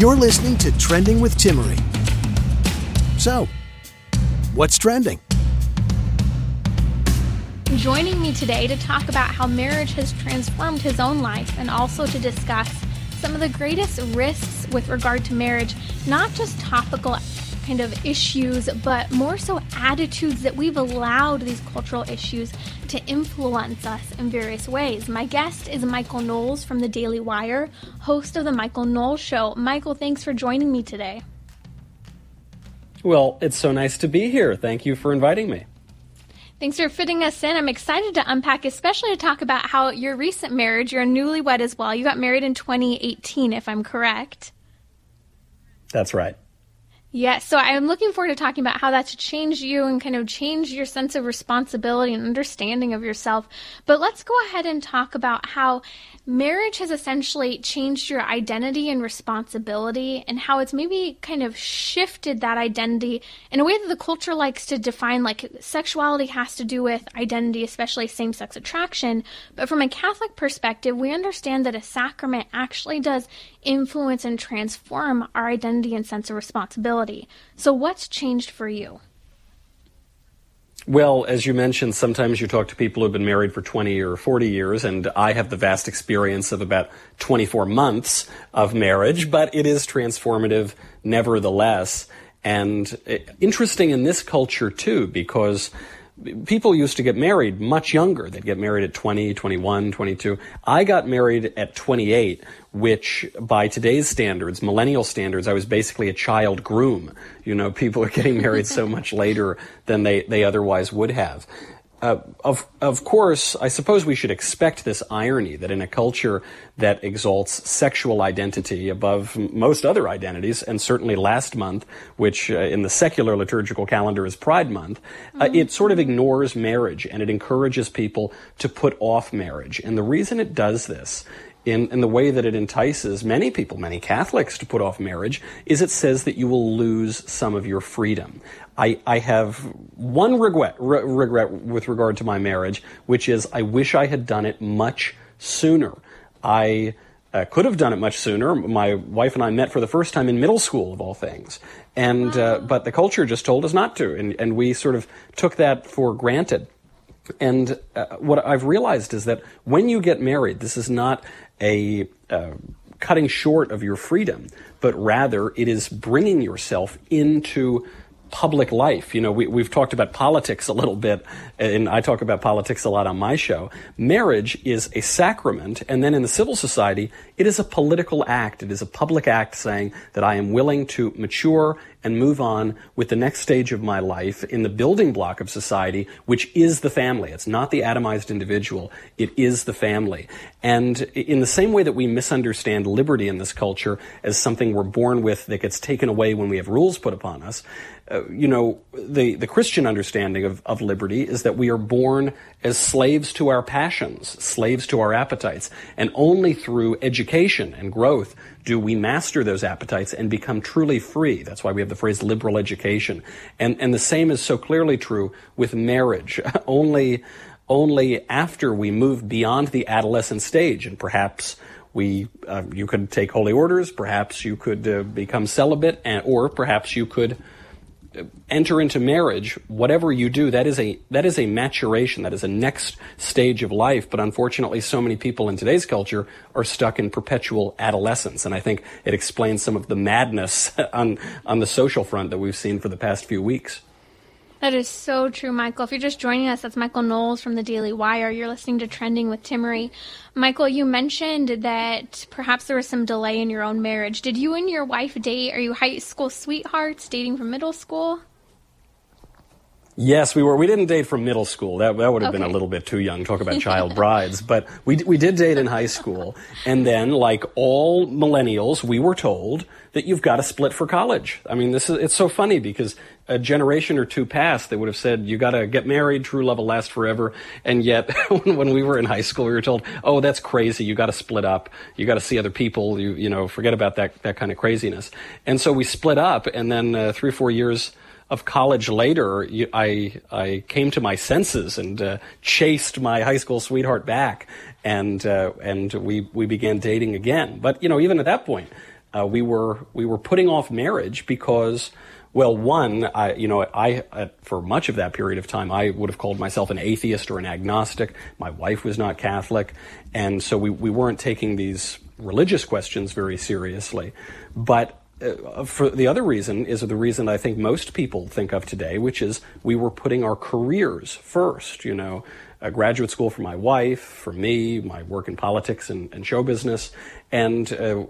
You're listening to Trending with Timmerie. So, what's trending? Joining me today to talk about how marriage has transformed his own life and also to discuss some of the greatest risks with regard to marriage, not just topical kind of issues, but more so attitudes that we've allowed these cultural issues to influence us in various ways. My guest is Michael Knowles from the Daily Wire, host of The Michael Knowles Show. Michael, thanks for joining me today. Well, it's so nice to be here. Thank you for inviting me. Thanks for fitting us in. I'm excited to unpack, especially to talk about how your recent marriage, you're newlywed as well. You got married in 2018, if I'm correct. That's right. Yes, so I'm looking forward to talking about how that's changed you and kind of changed your sense of responsibility and understanding of yourself. But let's go ahead and talk about how marriage has essentially changed your identity and responsibility and how it's maybe kind of shifted that identity in a way that the culture likes to define like sexuality has to do with identity, especially same-sex attraction. But from a Catholic perspective, we understand that a sacrament actually does influence and transform our identity and sense of responsibility. So, what's changed for you? Well, as you mentioned, sometimes you talk to people who've been married for 20 or 40 years, and I have the vast experience of about 24 months of marriage, but it is transformative nevertheless. And eh, interesting in this culture, too, because people used to get married much younger. They'd get married at 20, 21, 22. I got married at 28, which by today's standards, millennial standards, I was basically a child groom. You know, people are getting married so much later than they, they otherwise would have. Uh, of of course, I suppose we should expect this irony that in a culture that exalts sexual identity above most other identities, and certainly last month, which uh, in the secular liturgical calendar is Pride Month, uh, mm-hmm. it sort of ignores marriage and it encourages people to put off marriage. And the reason it does this in, in the way that it entices many people, many Catholics, to put off marriage, is it says that you will lose some of your freedom. I, I have one regret, re- regret with regard to my marriage, which is I wish I had done it much sooner. I uh, could have done it much sooner. My wife and I met for the first time in middle school, of all things, and uh, but the culture just told us not to, and, and we sort of took that for granted. And uh, what I've realized is that when you get married, this is not a uh, cutting short of your freedom, but rather it is bringing yourself into public life. You know, we, we've talked about politics a little bit, and I talk about politics a lot on my show. Marriage is a sacrament, and then in the civil society, it is a political act. It is a public act saying that I am willing to mature and move on with the next stage of my life in the building block of society, which is the family. It's not the atomized individual. It is the family. And in the same way that we misunderstand liberty in this culture as something we're born with that gets taken away when we have rules put upon us, uh, you know, the, the Christian understanding of, of liberty is that we are born as slaves to our passions, slaves to our appetites, and only through education and growth do we master those appetites and become truly free. That's why we have the phrase liberal education. And, and the same is so clearly true with marriage. only, only after we move beyond the adolescent stage and perhaps we uh, you could take holy orders perhaps you could uh, become celibate and, or perhaps you could enter into marriage, whatever you do, that is a that is a maturation, that is a next stage of life. But unfortunately, so many people in today's culture are stuck in perpetual adolescence, and I think it explains some of the madness on on the social front that we've seen for the past few weeks. That is so true, Michael. If you're just joining us, that's Michael Knowles from the Daily Wire. You're listening to Trending with Timmerie. Michael, you mentioned that perhaps there was some delay in your own marriage. Did you and your wife date? Are you high school sweethearts, dating from middle school? Yes, we were. We didn't date from middle school. That, that would have okay. been a little bit too young. Talk about child brides. But we, we did date in high school. And then, like all millennials, we were told that you've got to split for college. I mean, this is, it's so funny because a generation or two past, they would have said, you got to get married, true love will last forever. And yet, when we were in high school, we were told, oh, that's crazy. You got to split up. You got to see other people. You, you know, forget about that, that kind of craziness. And so we split up. And then uh, three or four years of college later, I I came to my senses and uh, chased my high school sweetheart back, and uh, and we we began dating again. But you know, even at that point, uh, we were we were putting off marriage because well, one, I, you know, I, I, for much of that period of time, I would have called myself an atheist or an agnostic. My wife was not Catholic, and so we, we weren't taking these religious questions very seriously. But uh, for the other reason is the reason I think most people think of today, which is we were putting our careers first. You know, a graduate school for my wife, for me, my work in politics and, and show business. And uh,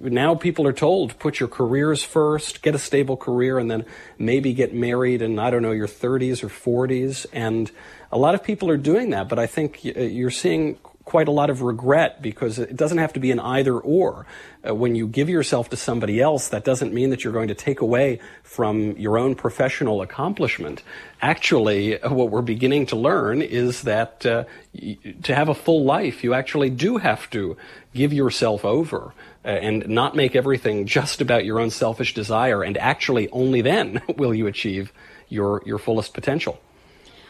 now people are told put your careers first, get a stable career, and then maybe get married in, I don't know, your 30s or 40s. And a lot of people are doing that, but I think you're seeing quite a lot of regret because it doesn't have to be an either or. Uh, when you give yourself to somebody else, that doesn't mean that you're going to take away from your own professional accomplishment. Actually, uh, what we're beginning to learn is that uh, to have a full life, you actually do have to give yourself over uh, and not make everything just about your own selfish desire. And actually, only then will you achieve your, your fullest potential.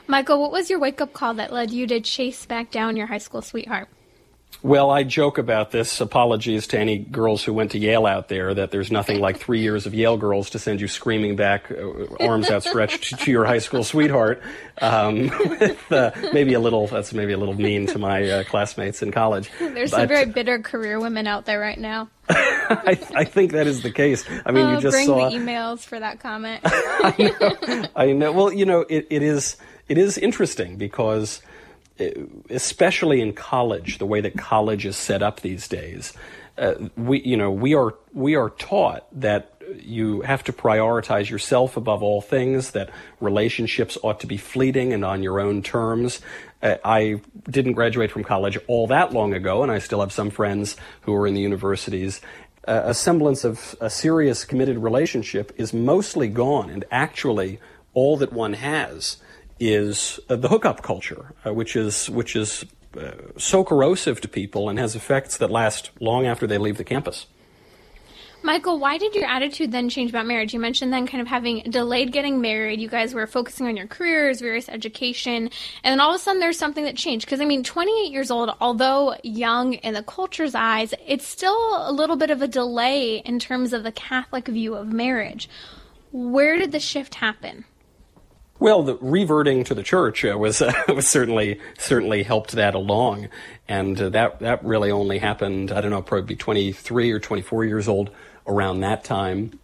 Michael, what was your wake up call that led you to chase back down your high school sweetheart? Well, I joke about this. Apologies to any girls who went to Yale out there that there's nothing like three years of Yale girls to send you screaming back, uh, arms outstretched to your high school sweetheart. Um, with, uh, maybe a little, that's maybe a little mean to my uh, classmates in college. There's but, some very bitter career women out there right now. I, I, think that is the case. I mean, you oh, just bring saw. the emails for that comment. I know. I know. Well, you know, it, it is it is interesting because uh, especially in college, the way that college is set up these days, uh, we you know we are we are taught that you have to prioritize yourself above all things. That relationships ought to be fleeting and on your own terms. Uh, I didn't graduate from college all that long ago, and I still have some friends who are in the universities. Uh, a semblance of a serious committed relationship is mostly gone, and actually all that one has is uh, the hookup culture, uh, which is which is uh, so corrosive to people and has effects that last long after they leave the campus. Michael, why did your attitude then change about marriage? You mentioned then kind of having delayed getting married. You guys were focusing on your careers, various education, and then all of a sudden there's something that changed. Because I mean, 28 years old, although young in the culture's eyes, it's still a little bit of a delay in terms of the Catholic view of marriage. Where did the shift happen? Well, the reverting to the church uh, was uh, was certainly certainly helped that along, and uh, that that really only happened. I don't know, probably 23 or 24 years old around that time,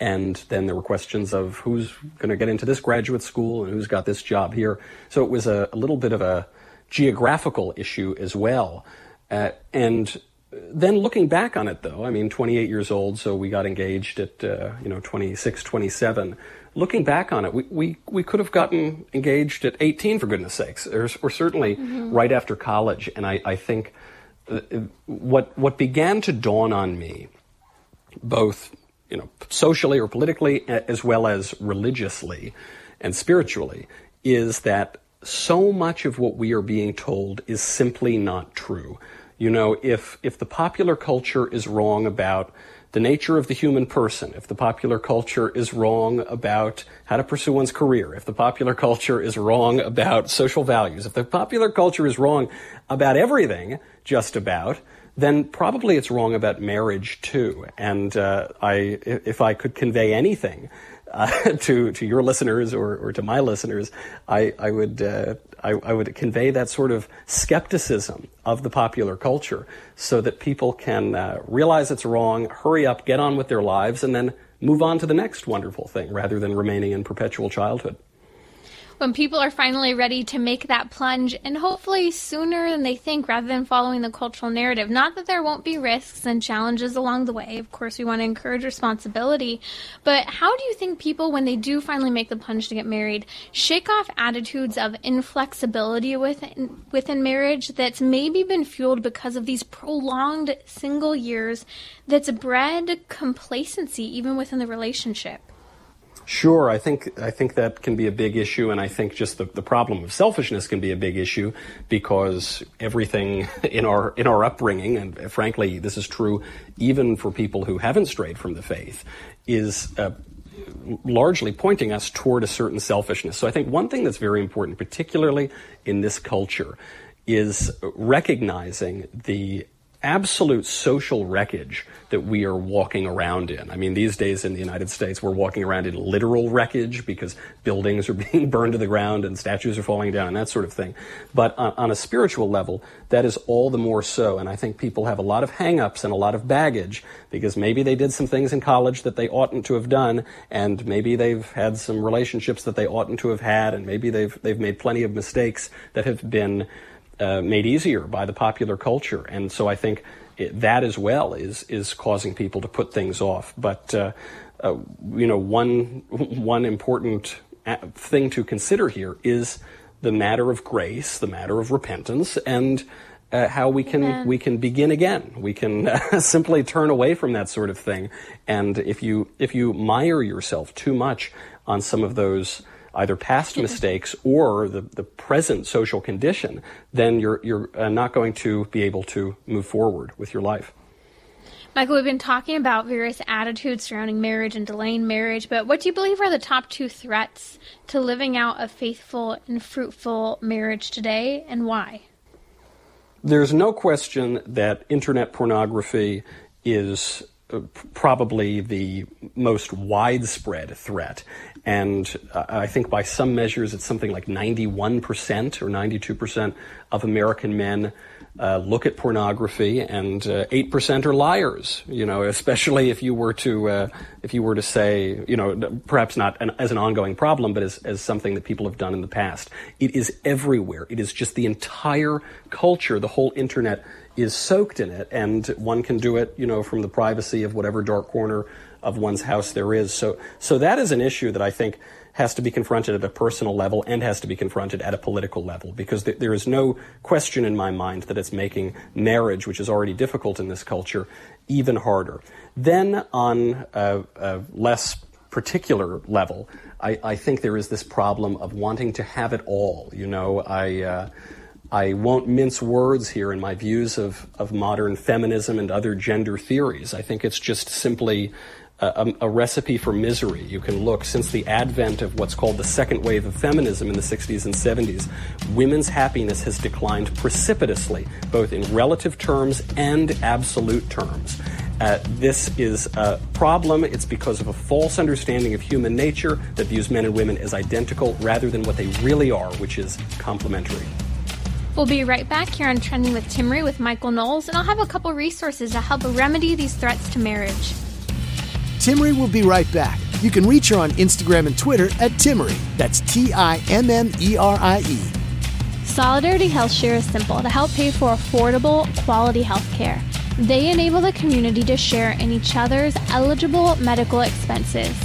and then there were questions of who's going to get into this graduate school and who's got this job here. So it was a, a little bit of a geographical issue as well, uh, and then looking back on it though, I mean, 28 years old, so we got engaged at uh, you know 26, 27 looking back on it, we, we, we could have gotten engaged at 18, for goodness sakes, or, or certainly mm-hmm. right after college. And I, I think uh, what, what began to dawn on me, both you know, socially or politically, as well as religiously and spiritually, is that so much of what we are being told is simply not true. You know, if, if the popular culture is wrong about the nature of the human person, if the popular culture is wrong about how to pursue one's career, if the popular culture is wrong about social values, if the popular culture is wrong about everything, just about, then probably it's wrong about marriage too. And uh, I, if I could convey anything uh, to to your listeners or, or to my listeners, I, I would uh, I, I, would convey that sort of skepticism of the popular culture so that people can uh, realize it's wrong, hurry up, get on with their lives, and then move on to the next wonderful thing rather than remaining in perpetual childhood when people are finally ready to make that plunge and hopefully sooner than they think rather than following the cultural narrative. Not that there won't be risks and challenges along the way. Of course, we want to encourage responsibility. But how do you think people, when they do finally make the plunge to get married, shake off attitudes of inflexibility within, within marriage that's maybe been fueled because of these prolonged single years that's bred complacency even within the relationship? Sure, I think I think that can be a big issue, and I think just the, the problem of selfishness can be a big issue because everything in our in our upbringing, and frankly, this is true even for people who haven't strayed from the faith, is uh, largely pointing us toward a certain selfishness. So I think one thing that's very important, particularly in this culture, is recognizing the absolute social wreckage that we are walking around in. I mean, these days in the United States, we're walking around in literal wreckage because buildings are being burned to the ground and statues are falling down and that sort of thing. But on, on a spiritual level, that is all the more so. And I think people have a lot of hangups and a lot of baggage because maybe they did some things in college that they oughtn't to have done, and maybe they've had some relationships that they oughtn't to have had, and maybe they've they've made plenty of mistakes that have been uh, made easier by the popular culture. And so I think it, that as well is is causing people to put things off. But uh, uh, you know, one one important uh, thing to consider here is the matter of grace, the matter of repentance, and uh, how we can Amen. we can begin again. We can uh, simply turn away from that sort of thing. And if you if you mire yourself too much on some of those either past mistakes or the, the present social condition, then you're, you're uh, not going to be able to move forward with your life. Michael, we've been talking about various attitudes surrounding marriage and delaying marriage, but what do you believe are the top two threats to living out a faithful and fruitful marriage today, and why? There's no question that internet pornography is probably the most widespread threat. And uh, I think by some measures, it's something like 91% or 92% of American men uh, look at pornography, and uh, eight percent are liars. You know, especially if you were to uh, if you were to say, you know, perhaps not an, as an ongoing problem, but as as something that people have done in the past. It is everywhere. It is just the entire culture. The whole internet is soaked in it, and one can do it, you know, from the privacy of whatever dark corner of one's house there is. So, so that is an issue that I think has to be confronted at a personal level and has to be confronted at a political level because th- there is no question in my mind that it's making marriage, which is already difficult in this culture, even harder. Then on a, a less particular level, I, I, think there is this problem of wanting to have it all. You know, I. Uh, I won't mince words here in my views of, of modern feminism and other gender theories. I think it's just simply a, a, recipe for misery. You can look since the advent of what's called the second wave of feminism in the 60s and 70s, women's happiness has declined precipitously, both in relative terms and absolute terms. Uh, this is a problem. It's because of a false understanding of human nature that views men and women as identical rather than what they really are, which is complementary. We'll be right back here on Trending with Timmerie with Michael Knowles, and I'll have a couple resources to help remedy these threats to marriage. Timmerie will be right back. You can reach her on Instagram and Twitter at Timmerie. That's T I M M E R I E. Solidarity Health Share is simple to help pay for affordable, quality health care. They enable the community to share in each other's eligible medical expenses.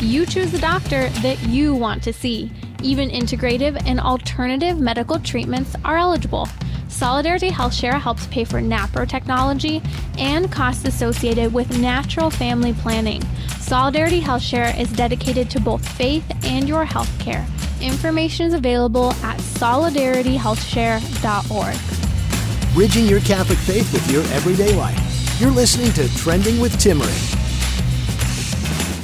You choose the doctor that you want to see. Even integrative and alternative medical treatments are eligible. Solidarity Health Share helps pay for NAPRO technology and costs associated with natural family planning. Solidarity Health Share is dedicated to both faith and your health care. Information is available at solidarityhealthshare.org. Bridging your Catholic faith with your everyday life. You're listening to Trending with Timmerie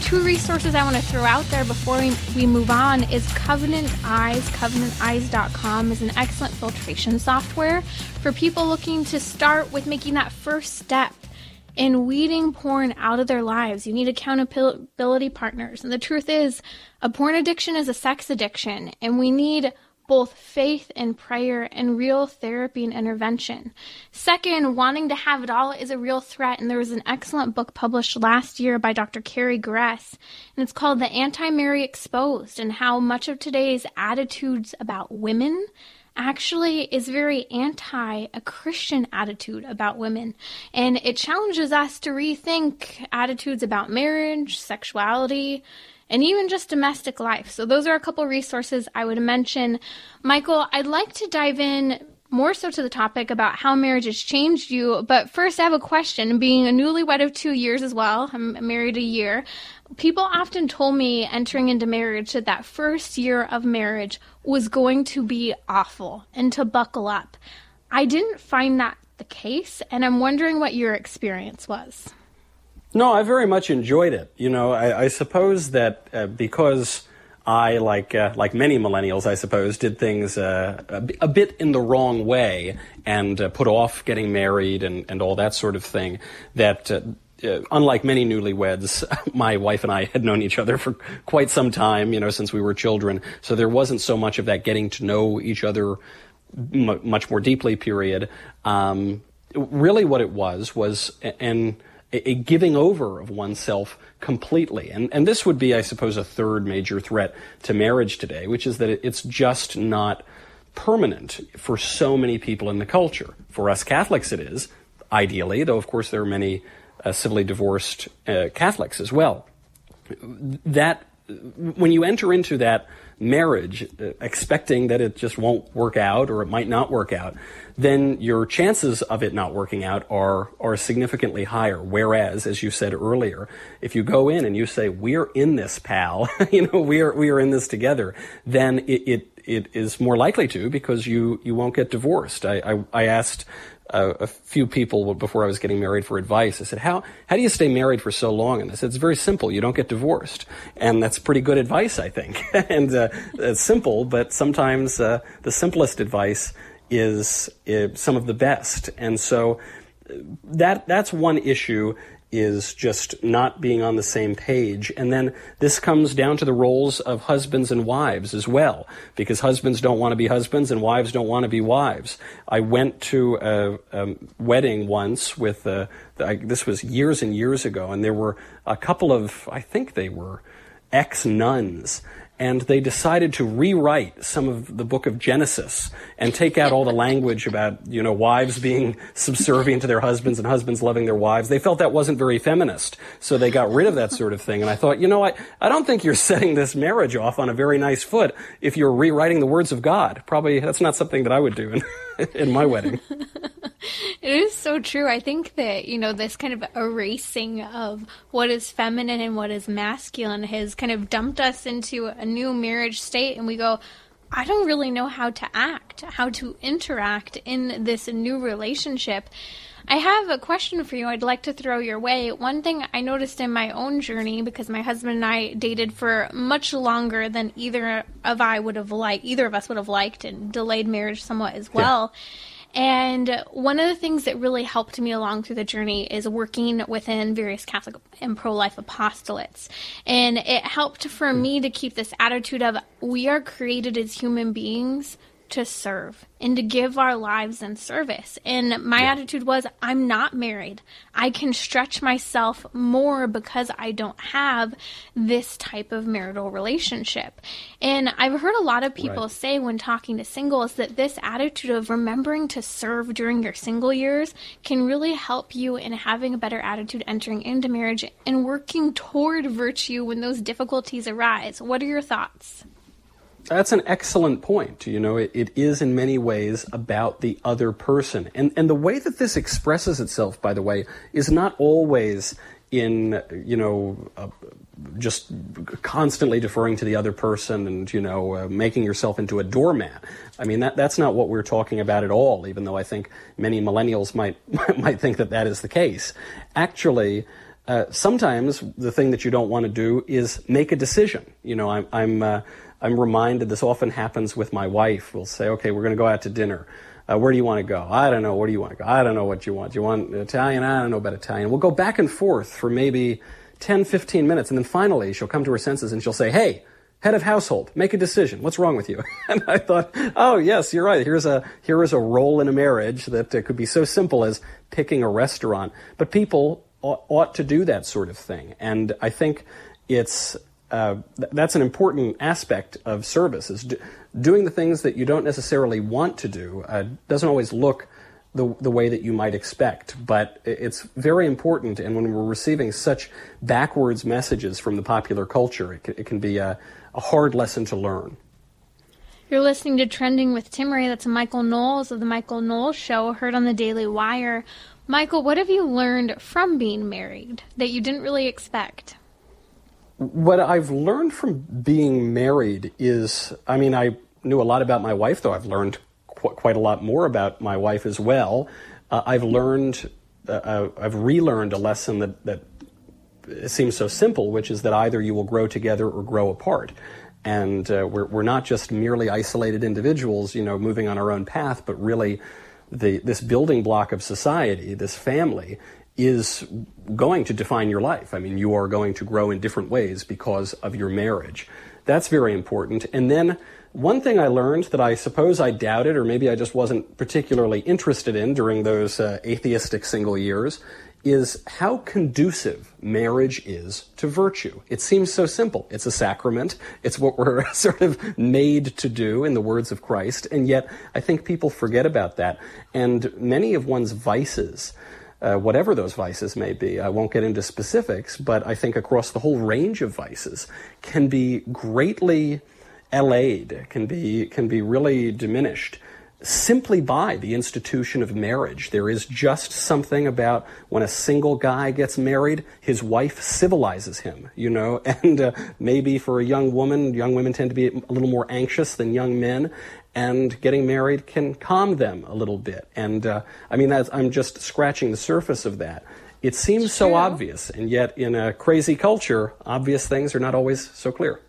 two resources I want to throw out there before we, we move on is Covenant Eyes. CovenantEyes.com is an excellent filtration software for people looking to start with making that first step in weeding porn out of their lives. You need accountability partners. And the truth is, a porn addiction is a sex addiction, and we need both faith and prayer and real therapy and intervention. Second, wanting to have it all is a real threat, and there was an excellent book published last year by Dr. Carrie Gress, and it's called The Anti Mary Exposed, and how much of today's attitudes about women actually is very anti a Christian attitude about women. And it challenges us to rethink attitudes about marriage, sexuality, and even just domestic life. So those are a couple resources I would mention. Michael, I'd like to dive in more so to the topic about how marriage has changed you. But first, I have a question. Being a newlywed of two years as well, I'm married a year. People often told me entering into marriage that that first year of marriage was going to be awful and to buckle up. I didn't find that the case, and I'm wondering what your experience was. No, I very much enjoyed it. You know, I, I suppose that uh, because I, like uh, like many millennials, I suppose, did things uh, a, a, bit in the wrong way and uh, put off getting married and, and all that sort of thing. That uh, uh, unlike many newlyweds, my wife and I had known each other for quite some time, you know, since we were children. So there wasn't so much of that getting to know each other m- much more deeply period. Um, really, what it was was an a, giving over of oneself completely. And, and this would be, I suppose, a third major threat to marriage today, which is that it's just not permanent for so many people in the culture. For us Catholics, it is, ideally, though, of course, there are many uh, civilly divorced uh, Catholics as well. That, when you enter into that marriage, uh, expecting that it just won't work out or it might not work out, then your chances of it not working out are are significantly higher. Whereas, as you said earlier, if you go in and you say, "We're in this, pal," you know, we are we are in this together, then it, it it is more likely to because you you won't get divorced. I I, I asked a, few people before I was getting married for advice. I said, how, how do you stay married for so long? And they said, it's very simple. You don't get divorced. And that's pretty good advice, I think. and uh, it's simple, but sometimes uh, the simplest advice is, is uh, some of the best. And so uh, that, that's one issue is just not being on the same page. And then this comes down to the roles of husbands and wives as well, because husbands don't want to be husbands and wives don't want to be wives. I went to a, a wedding once with, a, I, this was years and years ago, and there were a couple of, I think they were ex nuns and they decided to rewrite some of the book of Genesis and take out all the language about, you know, wives being subservient to their husbands and husbands loving their wives. They felt that wasn't very feminist, so they got rid of that sort of thing. And I thought, you know, I, I don't think you're setting this marriage off on a very nice foot if you're rewriting the words of God. Probably that's not something that I would do in, my wedding. It is so true. I think that, you know, this kind of erasing of what is feminine and what is masculine has kind of dumped us into a new marriage state, and we go, I don't really know how to act, how to interact in this new relationship. I have a question for you I'd like to throw your way. One thing I noticed in my own journey, because my husband and I dated for much longer than either of I would have liked, either of us would have liked, and delayed marriage somewhat as well. Yeah and one of the things that really helped me along through the journey is working within various Catholic and pro life apostolates. And it helped for hmm. me to keep this attitude of we are created as human beings to serve and to give our lives in service. And my yeah. attitude was, I'm not married. I can stretch myself more because I don't have this type of marital relationship. And I've heard a lot of people right. say when talking to singles that this attitude of remembering to serve during your single years can really help you in having a better attitude entering into marriage and working toward virtue when those difficulties arise. What are your thoughts? That's an excellent point. You know, it, it is in many ways about the other person. And, and the way that this expresses itself, by the way, is not always in, you know, uh, just constantly deferring to the other person and, you know, uh, making yourself into a doormat. I mean, that, that's not what we're talking about at all, even though I think many millennials might, might think that that is the case. Actually, uh, sometimes the thing that you don't want to do is make a decision. You know, I'm, I'm uh, I'm reminded this often happens with my wife. We'll say, okay, we're going to go out to dinner. Uh, where do you want to go? I don't know. Where do you want to go? I don't know what you want. Do you want Italian? I don't know about Italian. We'll go back and forth for maybe 10, 15 minutes. And then finally, she'll come to her senses and she'll say, hey, head of household, make a decision. What's wrong with you? and I thought, oh, yes, you're right. Here's a, here is a role in a marriage that uh, could be so simple as picking a restaurant. But people ought, ought to do that sort of thing. And I think it's uh, th- that's an important aspect of service is do- doing the things that you don't necessarily want to do uh, doesn't always look the, the way that you might expect but it's very important and when we're receiving such backwards messages from the popular culture it, it can be a, a hard lesson to learn you're listening to Trending with Timmerie. That's Michael Knowles of The Michael Knowles Show, heard on the Daily Wire. Michael, what have you learned from being married that you didn't really expect? What I've learned from being married is, I mean, I knew a lot about my wife, though I've learned qu- quite a lot more about my wife as well. Uh, I've learned, uh, I've relearned a lesson that, that seems so simple, which is that either you will grow together or grow apart. and uh, we're, we're not just merely isolated individuals, you know, moving on our own path, but really the, this building block of society, this family, is going to define your life. I mean, you are going to grow in different ways because of your marriage. That's very important. And then one thing I learned that I suppose I doubted, or maybe I just wasn't particularly interested in during those uh, atheistic single years, is how conducive marriage is to virtue. It seems so simple. It's a sacrament. It's what we're sort of made to do in the words of Christ. And yet, I think people forget about that. And many of one's vices, uh, whatever those vices may be, I won't get into specifics, but I think across the whole range of vices can be greatly allayed, can be, can be really diminished simply by the institution of marriage. There is just something about when a single guy gets married, his wife civilizes him, you know, and uh, maybe for a young woman, young women tend to be a little more anxious than young men. And getting married can calm them a little bit. And uh, I mean, I'm just scratching the surface of that. It seems so obvious, and yet in a crazy culture, obvious things are not always so clear.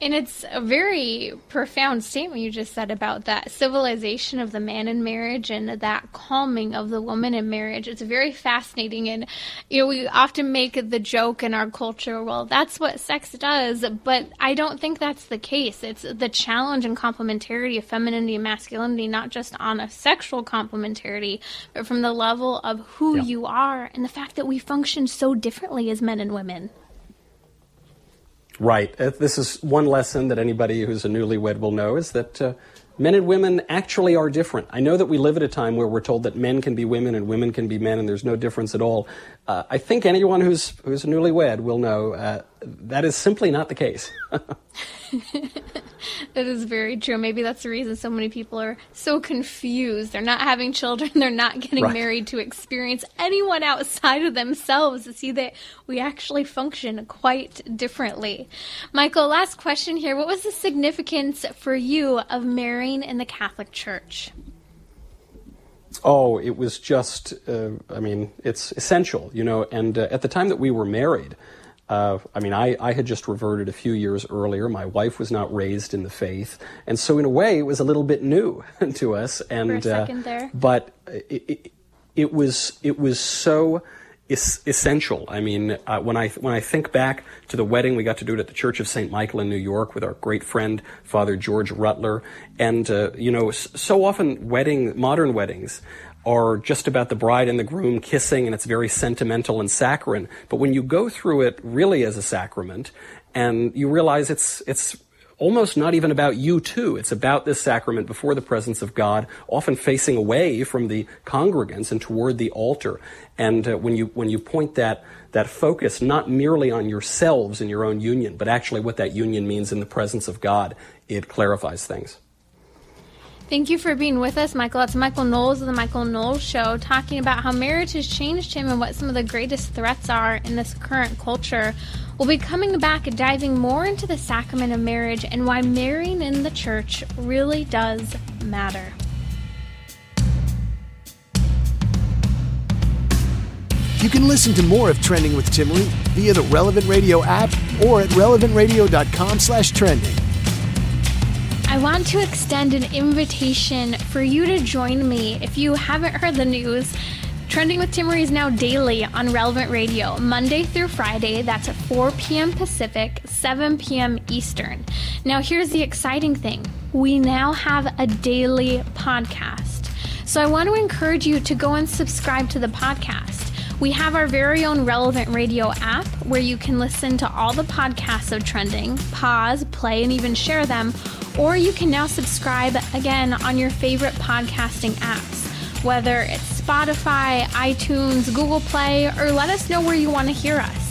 And it's a very profound statement you just said about that civilization of the man in marriage and that calming of the woman in marriage. It's very fascinating. And, you know, we often make the joke in our culture, well, that's what sex does. But I don't think that's the case. It's the challenge and complementarity of femininity and masculinity, not just on a sexual complementarity, but from the level of who yeah. you are and the fact that we function so differently as men and women. Right. Uh, this is one lesson that anybody who's a newlywed will know is that uh, men and women actually are different. I know that we live at a time where we're told that men can be women and women can be men and there's no difference at all. Uh, I think anyone who's, who's a newlywed will know uh, that is simply not the case. that is very true. Maybe that's the reason so many people are so confused. They're not having children, they're not getting right. married to experience anyone outside of themselves to see that we actually function quite differently. Michael, last question here. What was the significance for you of marrying in the Catholic Church? Oh, it was just, uh, I mean, it's essential, you know, and uh, at the time that we were married, uh, I mean, I, I had just reverted a few years earlier. My wife was not raised in the faith, and so in a way, it was a little bit new to us. And For a second uh, there, but it, it, it, was it was so es- essential. I mean, uh, when I when I think back to the wedding, we got to do it at the Church of Saint Michael in New York with our great friend Father George Rutler, and uh, you know, so often wedding modern weddings are just about the bride and the groom kissing and it's very sentimental and saccharine. But when you go through it really as a sacrament and you realize it's, it's almost not even about you too. It's about this sacrament before the presence of God, often facing away from the congregants and toward the altar. And uh, when you when you point that that focus not merely on yourselves and your own union, but actually what that union means in the presence of God, it clarifies things. Thank you for being with us, Michael. That's Michael Knowles of the Michael Knowles Show, talking about how marriage has changed him and what some of the greatest threats are in this current culture. We'll be coming back diving more into the sacrament of marriage and why marrying in the church really does matter. You can listen to more of Trending with Timmerie via the Relevant Radio app or at relevantradio.com slash trending. I want to extend an invitation for you to join me. If you haven't heard the news, Trending with Timmerie is now daily on Relevant Radio, Monday through Friday. That's at 4 p.m. Pacific, 7 p.m. Eastern. Now, here's the exciting thing we now have a daily podcast. So I want to encourage you to go and subscribe to the podcast. We have our very own Relevant Radio app where you can listen to all the podcasts of Trending, pause, play, and even share them or you can now subscribe again on your favorite podcasting apps, whether it's Spotify, iTunes, Google Play, or let us know where you want to hear us.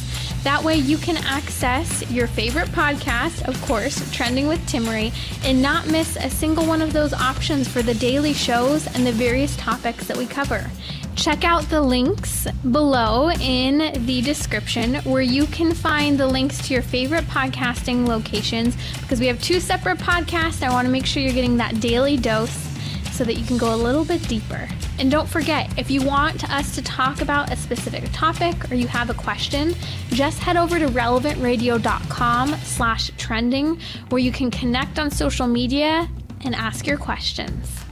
That way you can access your favorite podcast, of course, Trending with Timmerie, and not miss a single one of those options for the daily shows and the various topics that we cover. Check out the links below in the description where you can find the links to your favorite podcasting locations because we have two separate podcasts. I want to make sure you're getting that daily dose. so that you can go a little bit deeper. And don't forget, if you want us to talk about a specific topic or you have a question, just head over to relevantradio.com slash trending where you can connect on social media and ask your questions.